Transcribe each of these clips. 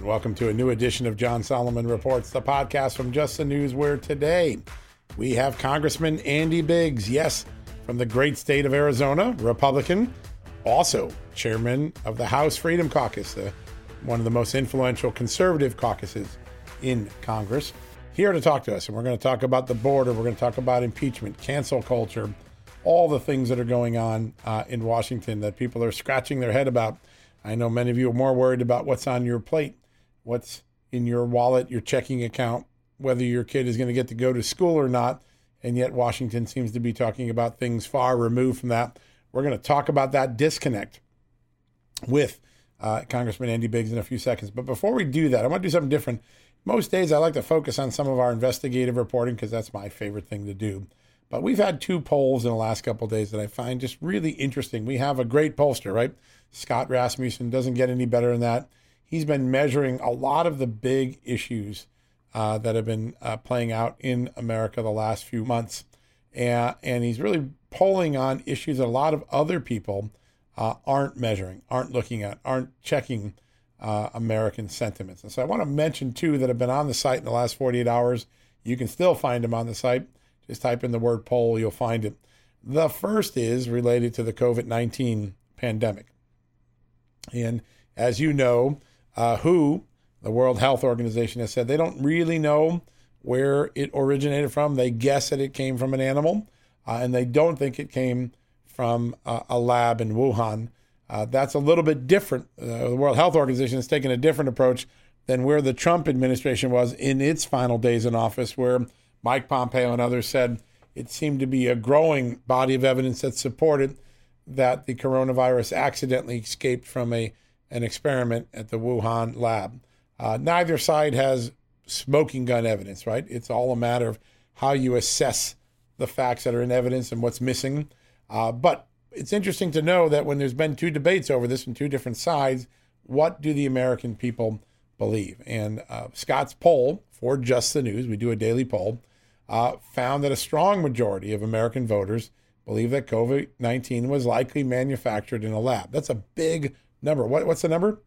and welcome to a new edition of John Solomon Reports, the podcast from Just the News, where today we have Congressman Andy Biggs, yes, from the great state of Arizona, Republican, also chairman of the House Freedom Caucus, uh, one of the most influential conservative caucuses in Congress, here to talk to us. And we're going to talk about the border, we're going to talk about impeachment, cancel culture, all the things that are going on uh, in Washington that people are scratching their head about. I know many of you are more worried about what's on your plate what's in your wallet, your checking account, whether your kid is going to get to go to school or not. And yet, Washington seems to be talking about things far removed from that. We're going to talk about that disconnect with uh, Congressman Andy Biggs in a few seconds. But before we do that, I want to do something different. Most days, I like to focus on some of our investigative reporting because that's my favorite thing to do. But we've had two polls in the last couple days that I find just really interesting. We have a great pollster, right? Scott Rasmussen doesn't get any better than that he's been measuring a lot of the big issues uh, that have been uh, playing out in America the last few months. And, and he's really polling on issues that a lot of other people uh, aren't measuring, aren't looking at, aren't checking uh, American sentiments. And so I want to mention two that have been on the site in the last 48 hours. You can still find them on the site. Just type in the word poll, you'll find it. The first is related to the COVID 19 pandemic. And as you know, uh, WHO, the World Health Organization, has said they don't really know where it originated from. They guess that it came from an animal, uh, and they don't think it came from uh, a lab in Wuhan. Uh, that's a little bit different. Uh, the World Health Organization has taken a different approach than where the Trump administration was in its final days in office, where Mike Pompeo and others said it seemed to be a growing body of evidence that supported that the coronavirus accidentally escaped from a an experiment at the Wuhan lab. Uh, neither side has smoking gun evidence, right? It's all a matter of how you assess the facts that are in evidence and what's missing. Uh, but it's interesting to know that when there's been two debates over this from two different sides, what do the American people believe? And uh, Scott's poll for Just the News, we do a daily poll, uh, found that a strong majority of American voters believe that COVID 19 was likely manufactured in a lab. That's a big number. What, what's the number?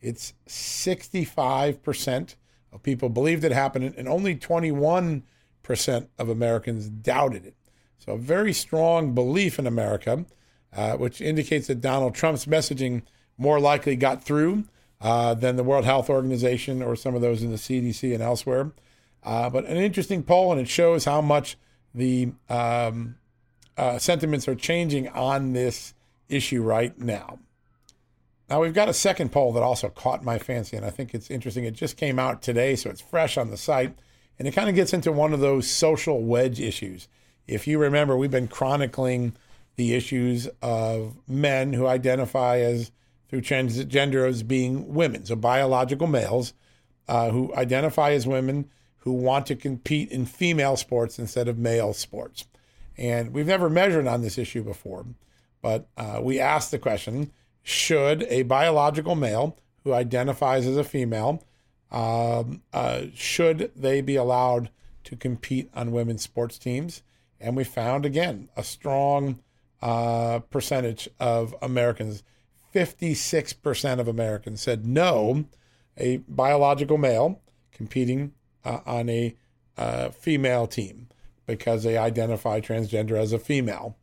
It's 65% of people believed it happened, and only 21% of Americans doubted it. So, a very strong belief in America, uh, which indicates that Donald Trump's messaging more likely got through uh, than the World Health Organization or some of those in the CDC and elsewhere. Uh, but an interesting poll, and it shows how much the um, uh, sentiments are changing on this issue right now. Now, we've got a second poll that also caught my fancy, and I think it's interesting. It just came out today, so it's fresh on the site, and it kind of gets into one of those social wedge issues. If you remember, we've been chronicling the issues of men who identify as through transgender as being women, so biological males uh, who identify as women who want to compete in female sports instead of male sports. And we've never measured on this issue before, but uh, we asked the question should a biological male who identifies as a female um, uh, should they be allowed to compete on women's sports teams? And we found again a strong uh, percentage of Americans, 56% of Americans said no, a biological male competing uh, on a uh, female team because they identify transgender as a female.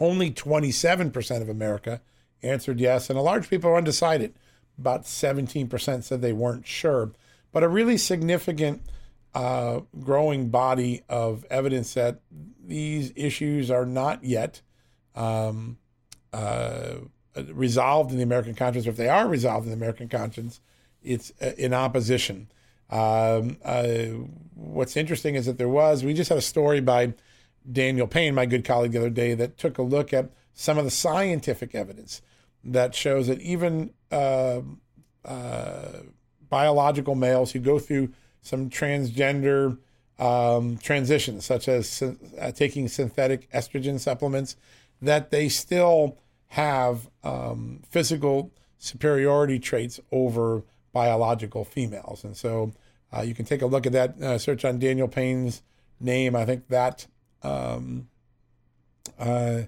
Only 27% of America answered yes, and a large people are undecided. About 17% said they weren't sure. But a really significant uh, growing body of evidence that these issues are not yet um, uh, resolved in the American conscience, or if they are resolved in the American conscience, it's uh, in opposition. Um, uh, what's interesting is that there was, we just had a story by Daniel Payne, my good colleague, the other day, that took a look at some of the scientific evidence that shows that even uh, uh, biological males who go through some transgender um, transitions, such as uh, taking synthetic estrogen supplements, that they still have um, physical superiority traits over biological females. And so uh, you can take a look at that, uh, search on Daniel Payne's name. I think that um, uh,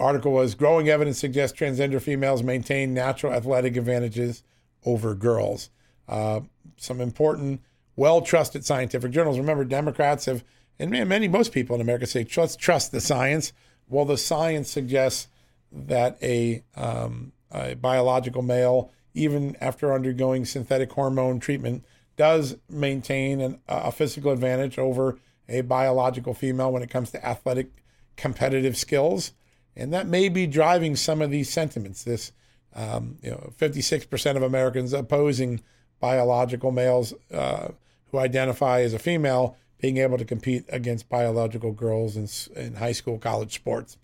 article was Growing Evidence Suggests Transgender Females Maintain Natural Athletic Advantages Over Girls. Uh, some important, well trusted scientific journals. Remember, Democrats have, and many, most people in America say, let's trust the science. Well, the science suggests that a, um, a biological male even after undergoing synthetic hormone treatment, does maintain an, a physical advantage over a biological female when it comes to athletic competitive skills. And that may be driving some of these sentiments. This, um, you know, 56% of Americans opposing biological males uh, who identify as a female being able to compete against biological girls in, in high school, college sports.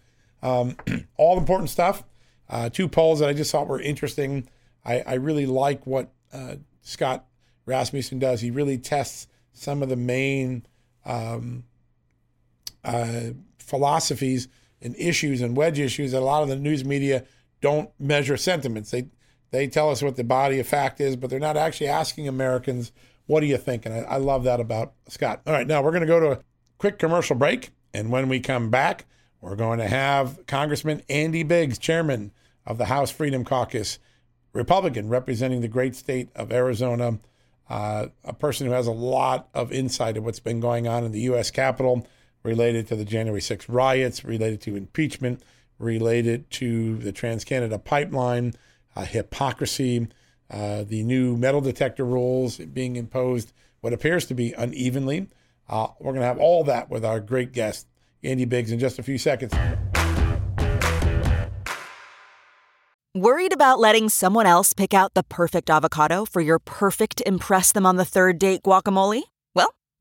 Um, all important stuff. Uh, two polls that I just thought were interesting I, I really like what uh, Scott Rasmussen does. He really tests some of the main um, uh, philosophies and issues and wedge issues that a lot of the news media don't measure sentiments. They they tell us what the body of fact is, but they're not actually asking Americans, "What do you think?" And I, I love that about Scott. All right, now we're going to go to a quick commercial break, and when we come back, we're going to have Congressman Andy Biggs, chairman of the House Freedom Caucus Republican representing the great state of Arizona, uh, a person who has a lot of insight of what's been going on in the U.S. Capitol related to the January 6 riots, related to impeachment, related to the Trans Canada pipeline, uh, hypocrisy, uh, the new metal detector rules being imposed, what appears to be unevenly. Uh, we're going to have all that with our great guest, Andy Biggs, in just a few seconds. Worried about letting someone else pick out the perfect avocado for your perfect Impress Them on the Third Date guacamole?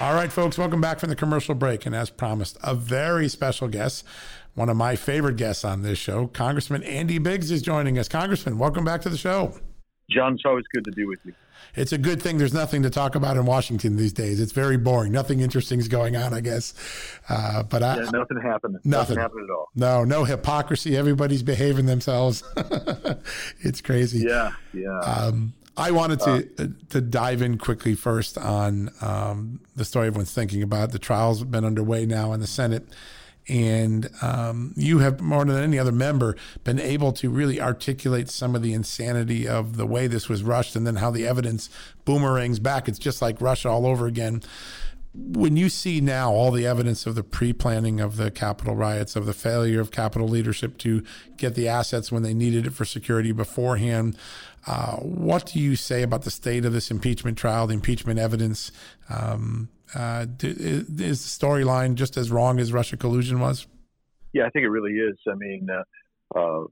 All right, folks, welcome back from the commercial break. And as promised, a very special guest, one of my favorite guests on this show, Congressman Andy Biggs is joining us. Congressman, welcome back to the show. John, it's always good to be with you it's a good thing there's nothing to talk about in Washington these days. It's very boring. Nothing interesting is going on, I guess. Uh, but I, yeah, nothing happened. Nothing. nothing happened at all. No, no hypocrisy. Everybody's behaving themselves. it's crazy. Yeah, yeah. Um, I wanted to uh, to dive in quickly first on um, the story everyone's thinking about. The trial's been underway now in the Senate and um, you have more than any other member been able to really articulate some of the insanity of the way this was rushed and then how the evidence boomerangs back it's just like russia all over again when you see now all the evidence of the pre-planning of the Capitol riots, of the failure of Capitol leadership to get the assets when they needed it for security beforehand, uh, what do you say about the state of this impeachment trial, the impeachment evidence? Um, uh, is the storyline just as wrong as Russia collusion was? Yeah, I think it really is. I mean, uh, uh,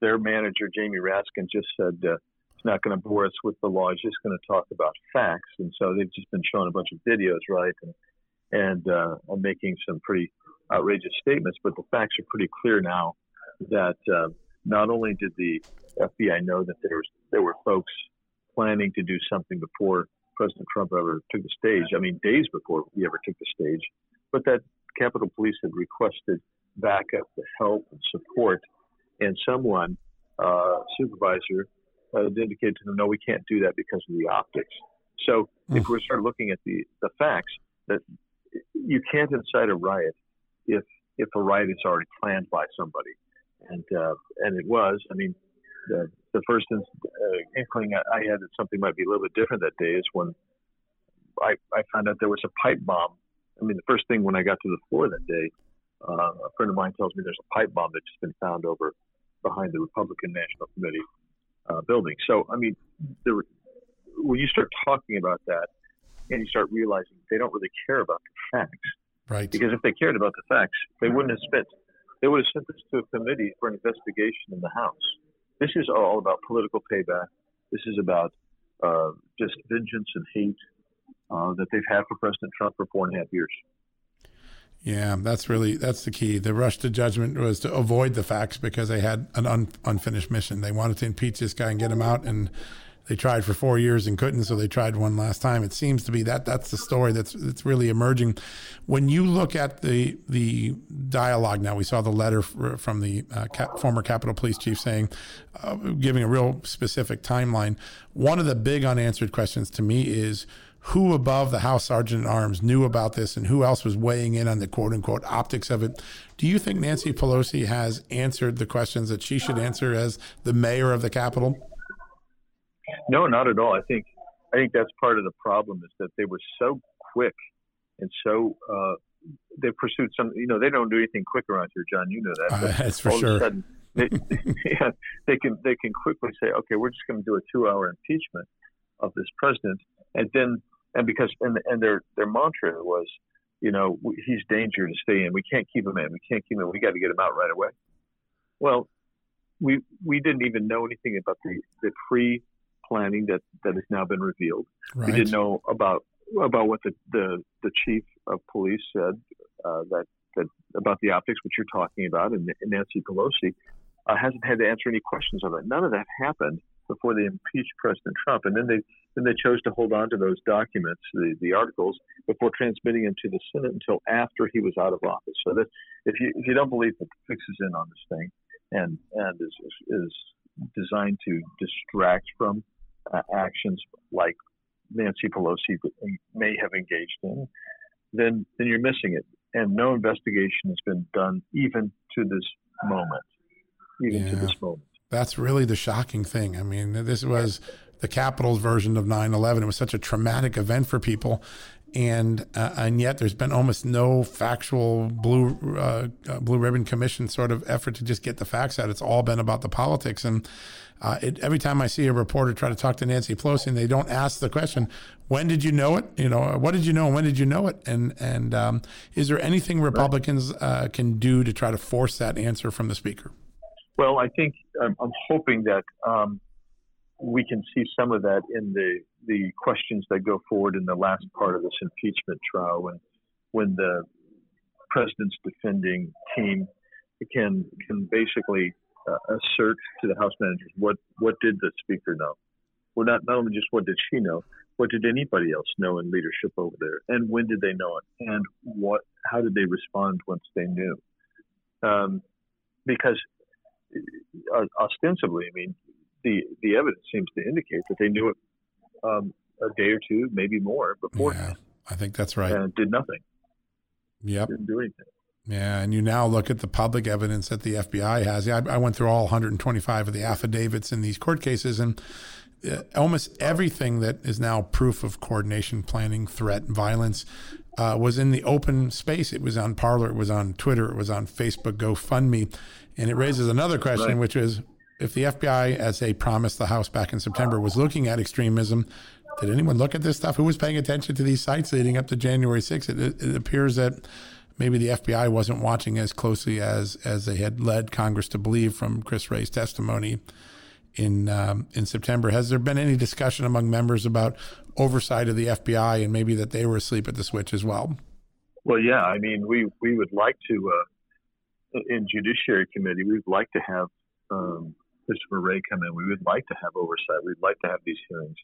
their manager Jamie Raskin just said uh, he's not going to bore us with the law; he's just going to talk about facts. And so they've just been showing a bunch of videos, right, and and uh, making some pretty outrageous statements. But the facts are pretty clear now that uh, not only did the FBI know that there was there were folks planning to do something before President Trump ever took the stage. I mean, days before he ever took the stage, but that Capitol Police had requested backup, the help, and support, and someone, uh, supervisor, uh, indicated to them, no, we can't do that because of the optics. So mm. if we start looking at the, the facts, that you can't incite a riot if if a riot is already planned by somebody, and uh, and it was. I mean, the the first uh, inkling I had that something might be a little bit different that day is when I I found out there was a pipe bomb. I mean, the first thing when I got to the floor that day, uh, a friend of mine tells me there's a pipe bomb that's just been found over behind the Republican National Committee uh, building. So, I mean, the, when you start talking about that and you start realizing they don't really care about the facts, right? Because if they cared about the facts, they wouldn't have spent. They would have sent this to a committee for an investigation in the House. This is all about political payback. This is about uh, just vengeance and hate uh, that they've had for President Trump for four and a half years. Yeah, that's really that's the key. The rush to judgment was to avoid the facts because they had an un, unfinished mission. They wanted to impeach this guy and get him out, and they tried for four years and couldn't, so they tried one last time. It seems to be that that's the story that's that's really emerging. When you look at the the dialogue now, we saw the letter from the uh, cap, former Capitol Police Chief saying, uh, giving a real specific timeline. One of the big unanswered questions to me is who above the House Sergeant at Arms knew about this and who else was weighing in on the quote unquote optics of it. Do you think Nancy Pelosi has answered the questions that she should answer as the mayor of the Capitol? No, not at all. I think I think that's part of the problem is that they were so quick and so uh, they pursued some. You know, they don't do anything quick around here, John. You know that. Uh, that's for sure. Sudden, they, yeah, they can they can quickly say, okay, we're just going to do a two-hour impeachment of this president, and then and because and and their their mantra was, you know, he's danger to stay in. We can't keep him in. We can't keep him in. We got to get him out right away. Well, we we didn't even know anything about the the pre planning that that has now been revealed. Right. We didn't know about about what the the, the chief of police said uh, that that about the optics, which you're talking about, and, and Nancy Pelosi uh, hasn't had to answer any questions of it. None of that happened before they impeached President Trump, and then they then they chose to hold on to those documents, the, the articles, before transmitting them to the Senate until after he was out of office. So that if you if you don't believe that the fix is in on this thing, and and is is designed to distract from uh, actions like Nancy Pelosi may have engaged in, then then you're missing it. And no investigation has been done even to this moment, even yeah. to this moment. That's really the shocking thing. I mean, this was the Capitol's version of 9/11. It was such a traumatic event for people, and uh, and yet there's been almost no factual blue uh, uh, blue ribbon commission sort of effort to just get the facts out. It's all been about the politics, and uh, it, every time I see a reporter try to talk to Nancy Pelosi, and they don't ask the question, "When did you know it? You know, what did you know? And when did you know it?" And and um, is there anything Republicans uh, can do to try to force that answer from the speaker? Well, I think I'm, I'm hoping that um, we can see some of that in the the questions that go forward in the last part of this impeachment trial, when when the president's defending team can can basically uh, assert to the House managers what what did the speaker know? Well, not not only just what did she know, what did anybody else know in leadership over there, and when did they know it, and what how did they respond once they knew? Um, because uh, ostensibly, I mean, the the evidence seems to indicate that they knew it um, a day or two, maybe more before. Yeah, I think that's right. And did nothing. Yep. Didn't do anything. Yeah, and you now look at the public evidence that the FBI has. Yeah, I, I went through all 125 of the affidavits in these court cases, and uh, almost everything that is now proof of coordination, planning, threat, violence uh, was in the open space. It was on Parler, it was on Twitter, it was on Facebook, GoFundMe, and it raises another question, right. which is if the FBI, as they promised the House back in September, was looking at extremism, did anyone look at this stuff? Who was paying attention to these sites leading up to January 6th? It, it appears that maybe the FBI wasn't watching as closely as as they had led Congress to believe from Chris Wray's testimony in um, in September. Has there been any discussion among members about oversight of the FBI and maybe that they were asleep at the switch as well? Well, yeah. I mean, we we would like to uh, in Judiciary Committee. We'd like to have um, Christopher Wray come in. We would like to have oversight. We'd like to have these hearings.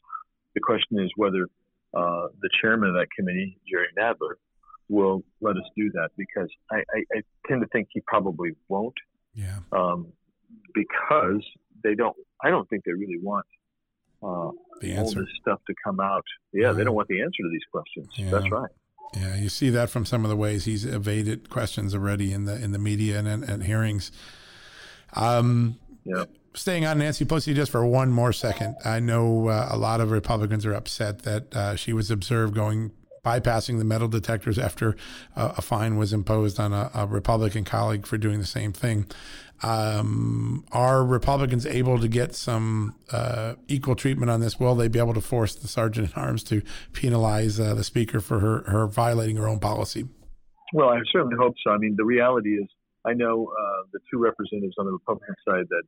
The question is whether uh, the chairman of that committee, Jerry Nadler, will let us do that because I, I, I tend to think he probably won't. Yeah. Um, because they don't. I don't think they really want uh, the answer. all this stuff to come out. Yeah, they don't want the answer to these questions. Yeah. That's right. Yeah, you see that from some of the ways he's evaded questions already in the in the media and, and hearings. Um, yeah. Staying on Nancy Pelosi just for one more second, I know uh, a lot of Republicans are upset that uh, she was observed going bypassing the metal detectors after uh, a fine was imposed on a, a, Republican colleague for doing the same thing. Um, are Republicans able to get some uh, equal treatment on this? Will they be able to force the sergeant at arms to penalize uh, the speaker for her, her violating her own policy? Well, I certainly hope so. I mean, the reality is, I know uh, the two representatives on the Republican side that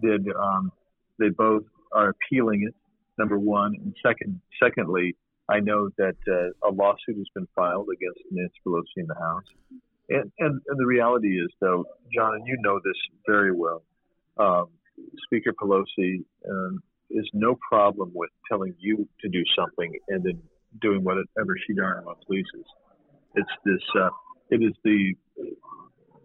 did. Um, they both are appealing it. Number one, and second, secondly, I know that uh, a lawsuit has been filed against Nancy Pelosi in the House. And, and, and the reality is, though, John, and you know this very well, um, Speaker Pelosi um, is no problem with telling you to do something and then doing whatever she darn well pleases. It's this, uh, it is the,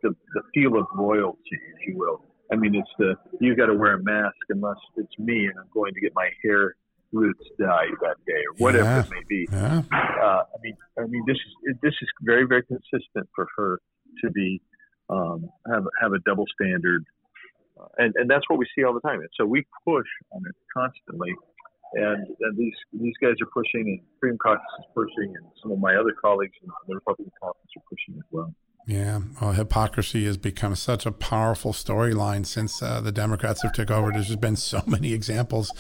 the, the feel of royalty, if you will. I mean, it's the, you got to wear a mask unless it's me and I'm going to get my hair roots dyed that day or whatever yeah. it may be. Yeah. Uh, I mean, I mean, this is this is very very consistent for her to be um, have have a double standard, uh, and and that's what we see all the time. And so we push on it constantly, and, and these these guys are pushing, and Freedom Caucus is pushing, and some of my other colleagues in the Republican caucus are pushing as well. Yeah, well, hypocrisy has become such a powerful storyline since uh, the Democrats have took over. There's just been so many examples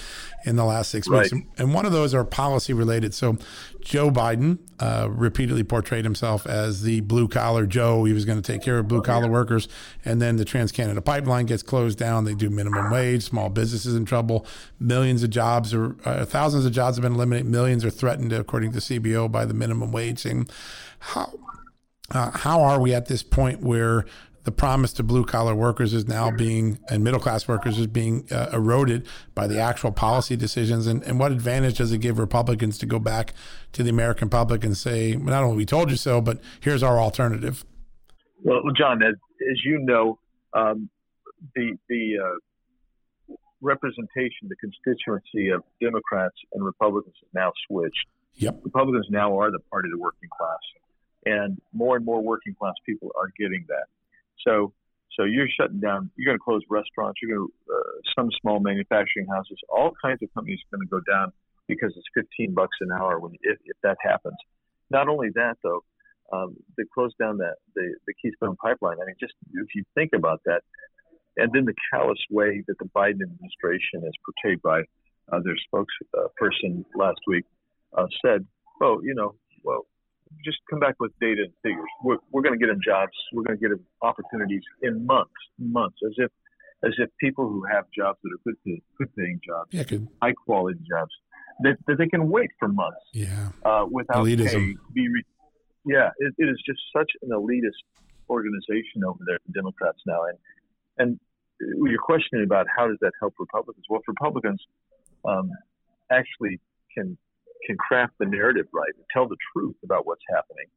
in the last six weeks, Right. and one of those are policy related. So, Joe Biden uh, repeatedly portrayed himself as the blue collar Joe. He was going to take care of blue collar workers, and then the Trans Canada Pipeline gets closed down. They do minimum wage. Small businesses in trouble. Millions of jobs or uh, thousands of jobs have been eliminated. Millions are threatened, according to CBO, by the minimum wage thing. How uh, how are we at this point where the promise to blue collar workers is now being and middle class workers is being uh, eroded by the actual policy decisions? And, and what advantage does it give republicans to go back to the american public and say not only we told you so but here's our alternative? Well, John, as, as you know, um, the the uh, representation, the constituency of Democrats and Republicans has now switched. yep. Republicans now are the party of the working class, and more and more working class people are getting that. So, so you're shutting down. You're going to close restaurants. You're going to uh, some small manufacturing houses. All kinds of companies are going to go down because it's 15 bucks an hour when if, if that happens. Not only that though, um, they closed down the, the the Keystone Pipeline. I mean, just if you think about that, and then the callous way that the Biden administration is portrayed by uh, their spokesperson last week uh, said, "Oh, you know, well, just come back with data and figures. We're, we're going to get them jobs. We're going to get them opportunities in months, months, as if as if people who have jobs that are good paying, good paying jobs, yeah high quality jobs, that, that they can wait for months yeah uh, without Elitism. pay. Be re- yeah, it, it is just such an elitist organization over there, the Democrats now, and and you're questioning about how does that help Republicans? Well, Republicans um, actually can can craft the narrative right and tell the truth about what's happening,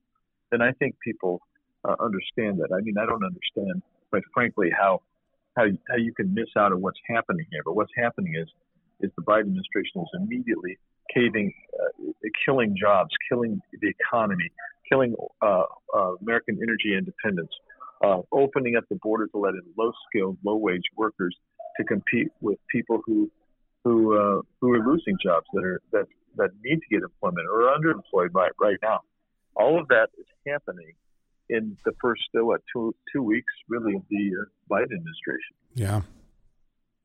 then I think people uh, understand that. I mean, I don't understand, quite frankly, how how how you can miss out on what's happening here. But what's happening is is the Biden administration is immediately caving, uh, killing jobs, killing the economy, killing uh, uh, American energy independence, uh, opening up the border to let in low-skilled, low-wage workers to compete with people who who uh, who are losing jobs that are that that need to get employment or are underemployed right right now. All of that is happening in the first uh, what two two weeks really of the uh, Biden administration. Yeah.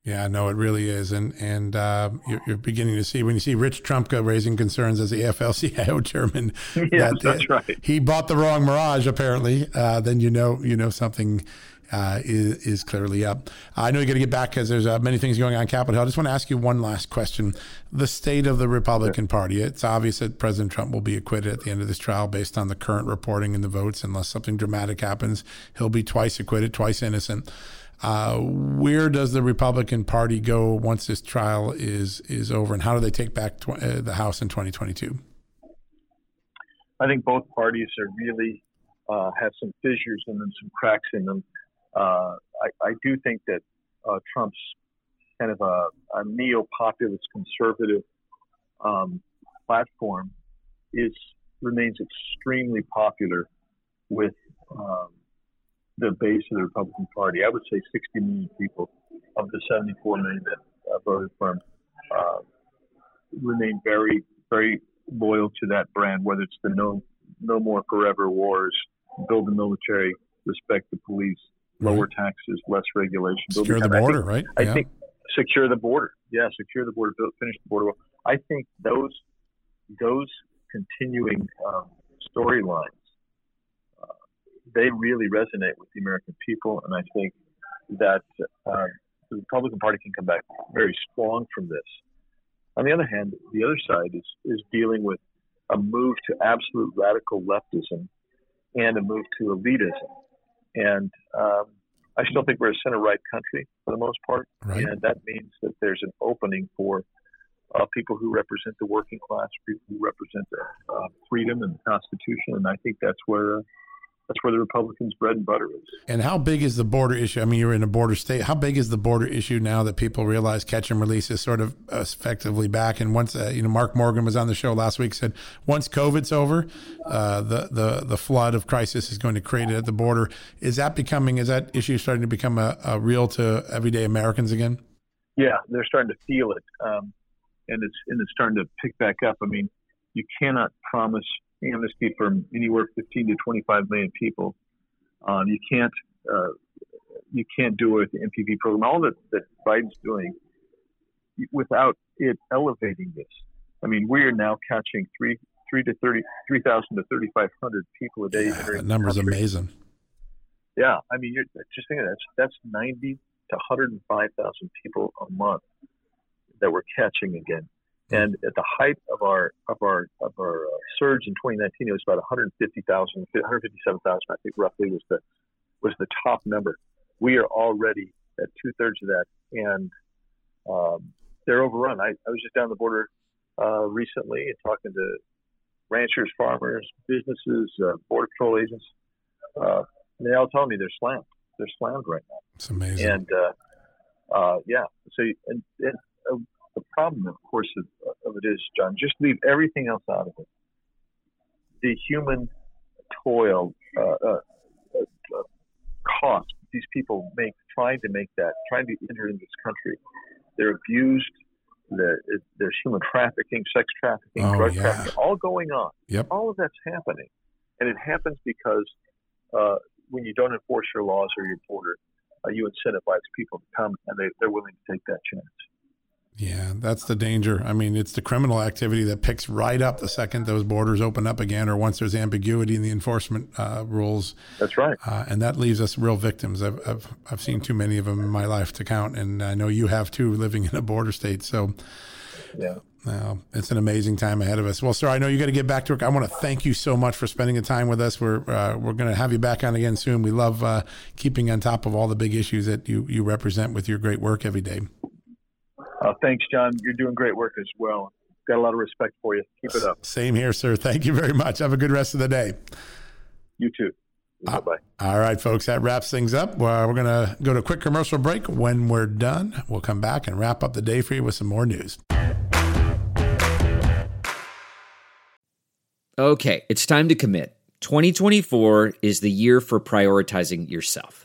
Yeah, no, it really is, and and uh, you're, you're beginning to see when you see Rich Trumka raising concerns as the AFL-CIO chairman. yes, that, that's uh, right. He bought the wrong Mirage, apparently. Uh, then you know you know something uh, is is clearly up. I know you got to get back because there's uh, many things going on Capitol Hill. I just want to ask you one last question: the state of the Republican Party. It's obvious that President Trump will be acquitted at the end of this trial based on the current reporting and the votes, unless something dramatic happens. He'll be twice acquitted, twice innocent. Uh, where does the Republican Party go once this trial is is over, and how do they take back tw- uh, the House in 2022? I think both parties are really uh, have some fissures and them, some cracks in them. Uh, I, I, do think that uh, Trump's kind of a, a neo-populist conservative um, platform is remains extremely popular with um, the base of the Republican Party. I would say 60 million people of the 74 million that uh, voted for him uh, remain very, very loyal to that brand. Whether it's the no, no more forever wars, build the military, respect the police, lower mm-hmm. taxes, less regulation, secure the border, I think, right? I think secure the border. Yeah, secure the border, build, finish the border. I think those those continuing um, storylines uh, they really resonate with the American people, and I think that uh, the Republican Party can come back very strong from this. On the other hand, the other side is is dealing with a move to absolute radical leftism and a move to elitism, and um, I still think we're a center right country for the most part, right. and that means that there's an opening for uh, people who represent the working class, people who represent the, uh, freedom and the Constitution, and I think that's where uh, that's where the Republicans' bread and butter is. And how big is the border issue? I mean, you're in a border state. How big is the border issue now that people realize catch and release is sort of effectively back? And once, uh, you know, Mark Morgan was on the show last week, said once COVID's over, uh, the the the flood of crisis is going to create it at the border. Is that becoming? Is that issue starting to become a, a real to everyday Americans again? Yeah, they're starting to feel it, um, and it's and it's starting to pick back up. I mean, you cannot promise amnesty for anywhere 15 to 25 million people. Um, you can't uh, you can't do it with the MPP program. All that that Biden's doing without it elevating this. I mean, we are now catching three three to thirty three thousand to thirty five hundred people a day. Yeah, that number's amazing. Yeah, I mean, you're just thinking that's that's ninety to one hundred and five thousand people a month that we're catching again. And at the height of our of our of our uh, surge in 2019, it was about 150,000, 157,000, I think roughly was the was the top number. We are already at two thirds of that, and um, they're overrun. I, I was just down the border uh, recently and talking to ranchers, farmers, businesses, uh, border patrol agents. Uh, and they all tell me they're slammed. They're slammed right now. It's amazing. And uh, uh, yeah, so and, and uh, the problem, of course, of, of it is, John, just leave everything else out of it. The human toil, uh, uh, uh, cost these people make trying to make that, trying to enter in this country. They're abused. there's human trafficking, sex trafficking, oh, drug yeah. trafficking, all going on. Yep. All of that's happening, and it happens because uh, when you don't enforce your laws or your border, uh, you incentivize people to come, and they, they're willing to take that chance. Yeah, that's the danger. I mean, it's the criminal activity that picks right up the second those borders open up again, or once there's ambiguity in the enforcement uh, rules. That's right. Uh, and that leaves us real victims. I've, I've I've seen too many of them in my life to count, and I know you have too, living in a border state. So, yeah. Uh, it's an amazing time ahead of us. Well, sir, I know you got to get back to work. I want to thank you so much for spending the time with us. We're uh, we're going to have you back on again soon. We love uh, keeping on top of all the big issues that you you represent with your great work every day. Uh, thanks, John. You're doing great work as well. Got a lot of respect for you. Keep it up. Same here, sir. Thank you very much. Have a good rest of the day. You too. Uh, bye bye. all right, folks. That wraps things up. we're going to go to a quick commercial break. When we're done, we'll come back and wrap up the day for you with some more news. Okay, it's time to commit. 2024 is the year for prioritizing yourself.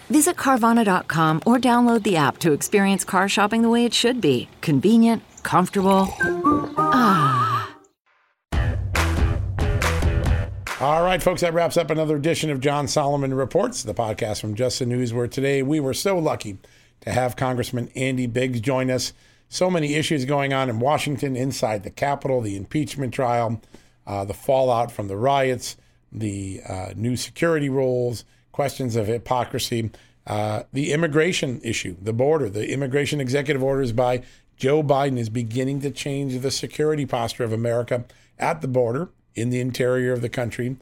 Visit Carvana.com or download the app to experience car shopping the way it should be convenient, comfortable. Ah. All right, folks, that wraps up another edition of John Solomon Reports, the podcast from Just the News, where today we were so lucky to have Congressman Andy Biggs join us. So many issues going on in Washington, inside the Capitol, the impeachment trial, uh, the fallout from the riots, the uh, new security rules, questions of hypocrisy, uh, the immigration issue, the border, the immigration executive orders by Joe Biden is beginning to change the security posture of America at the border in the interior of the country.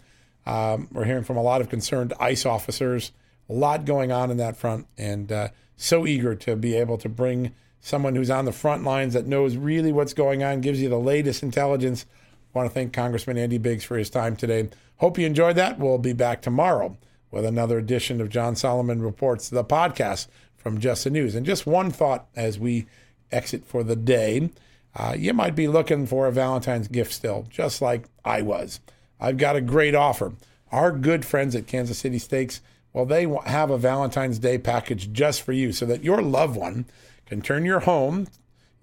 Um, we're hearing from a lot of concerned ICE officers, a lot going on in that front, and uh, so eager to be able to bring someone who's on the front lines that knows really what's going on, gives you the latest intelligence. I want to thank Congressman Andy Biggs for his time today. Hope you enjoyed that. We'll be back tomorrow with another edition of John Solomon Reports, the podcast from Just the News. And just one thought as we exit for the day. Uh, you might be looking for a Valentine's gift still, just like I was. I've got a great offer. Our good friends at Kansas City Steaks, well, they have a Valentine's Day package just for you so that your loved one can turn your home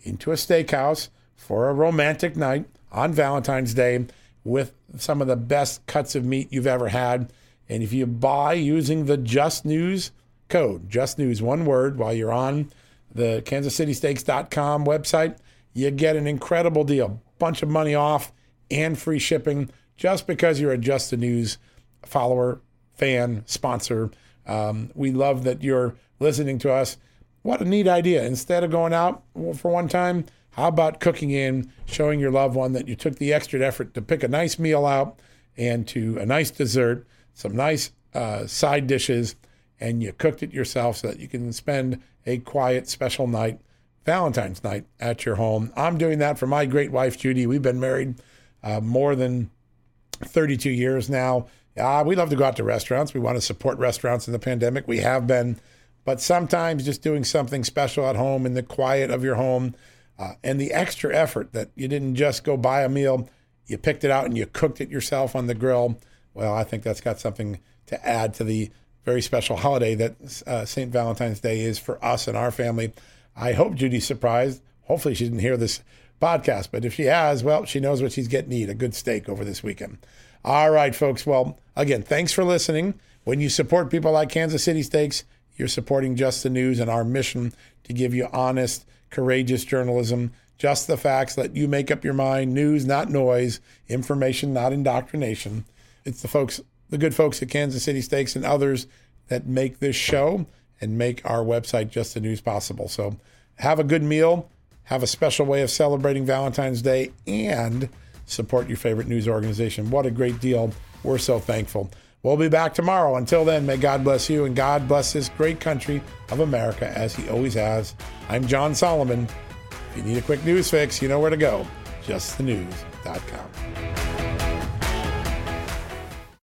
into a steakhouse for a romantic night on Valentine's Day with some of the best cuts of meat you've ever had. And if you buy using the Just News code, Just News, one word, while you're on the kansascitysteaks.com website, you get an incredible deal. Bunch of money off and free shipping just because you're a Just the News follower, fan, sponsor. Um, we love that you're listening to us. What a neat idea. Instead of going out for one time, how about cooking in, showing your loved one that you took the extra effort to pick a nice meal out and to a nice dessert, some nice uh, side dishes, and you cooked it yourself so that you can spend a quiet, special night Valentine's night at your home. I'm doing that for my great wife, Judy. We've been married uh, more than 32 years now. Uh, we love to go out to restaurants. We want to support restaurants in the pandemic. We have been, but sometimes just doing something special at home in the quiet of your home uh, and the extra effort that you didn't just go buy a meal, you picked it out and you cooked it yourself on the grill. Well, I think that's got something to add to the very special holiday that uh, St. Valentine's Day is for us and our family. I hope Judy's surprised. Hopefully, she didn't hear this podcast, but if she has, well, she knows what she's getting to eat a good steak over this weekend. All right, folks. Well, again, thanks for listening. When you support people like Kansas City Steaks, you're supporting Just the News and our mission to give you honest, courageous journalism, just the facts, let you make up your mind, news, not noise, information, not indoctrination. It's the folks, the good folks at Kansas City Steaks and others that make this show and make our website Just the News possible. So have a good meal, have a special way of celebrating Valentine's Day, and support your favorite news organization. What a great deal. We're so thankful. We'll be back tomorrow. Until then, may God bless you and God bless this great country of America as He always has. I'm John Solomon. If you need a quick news fix, you know where to go. JustTheNews.com.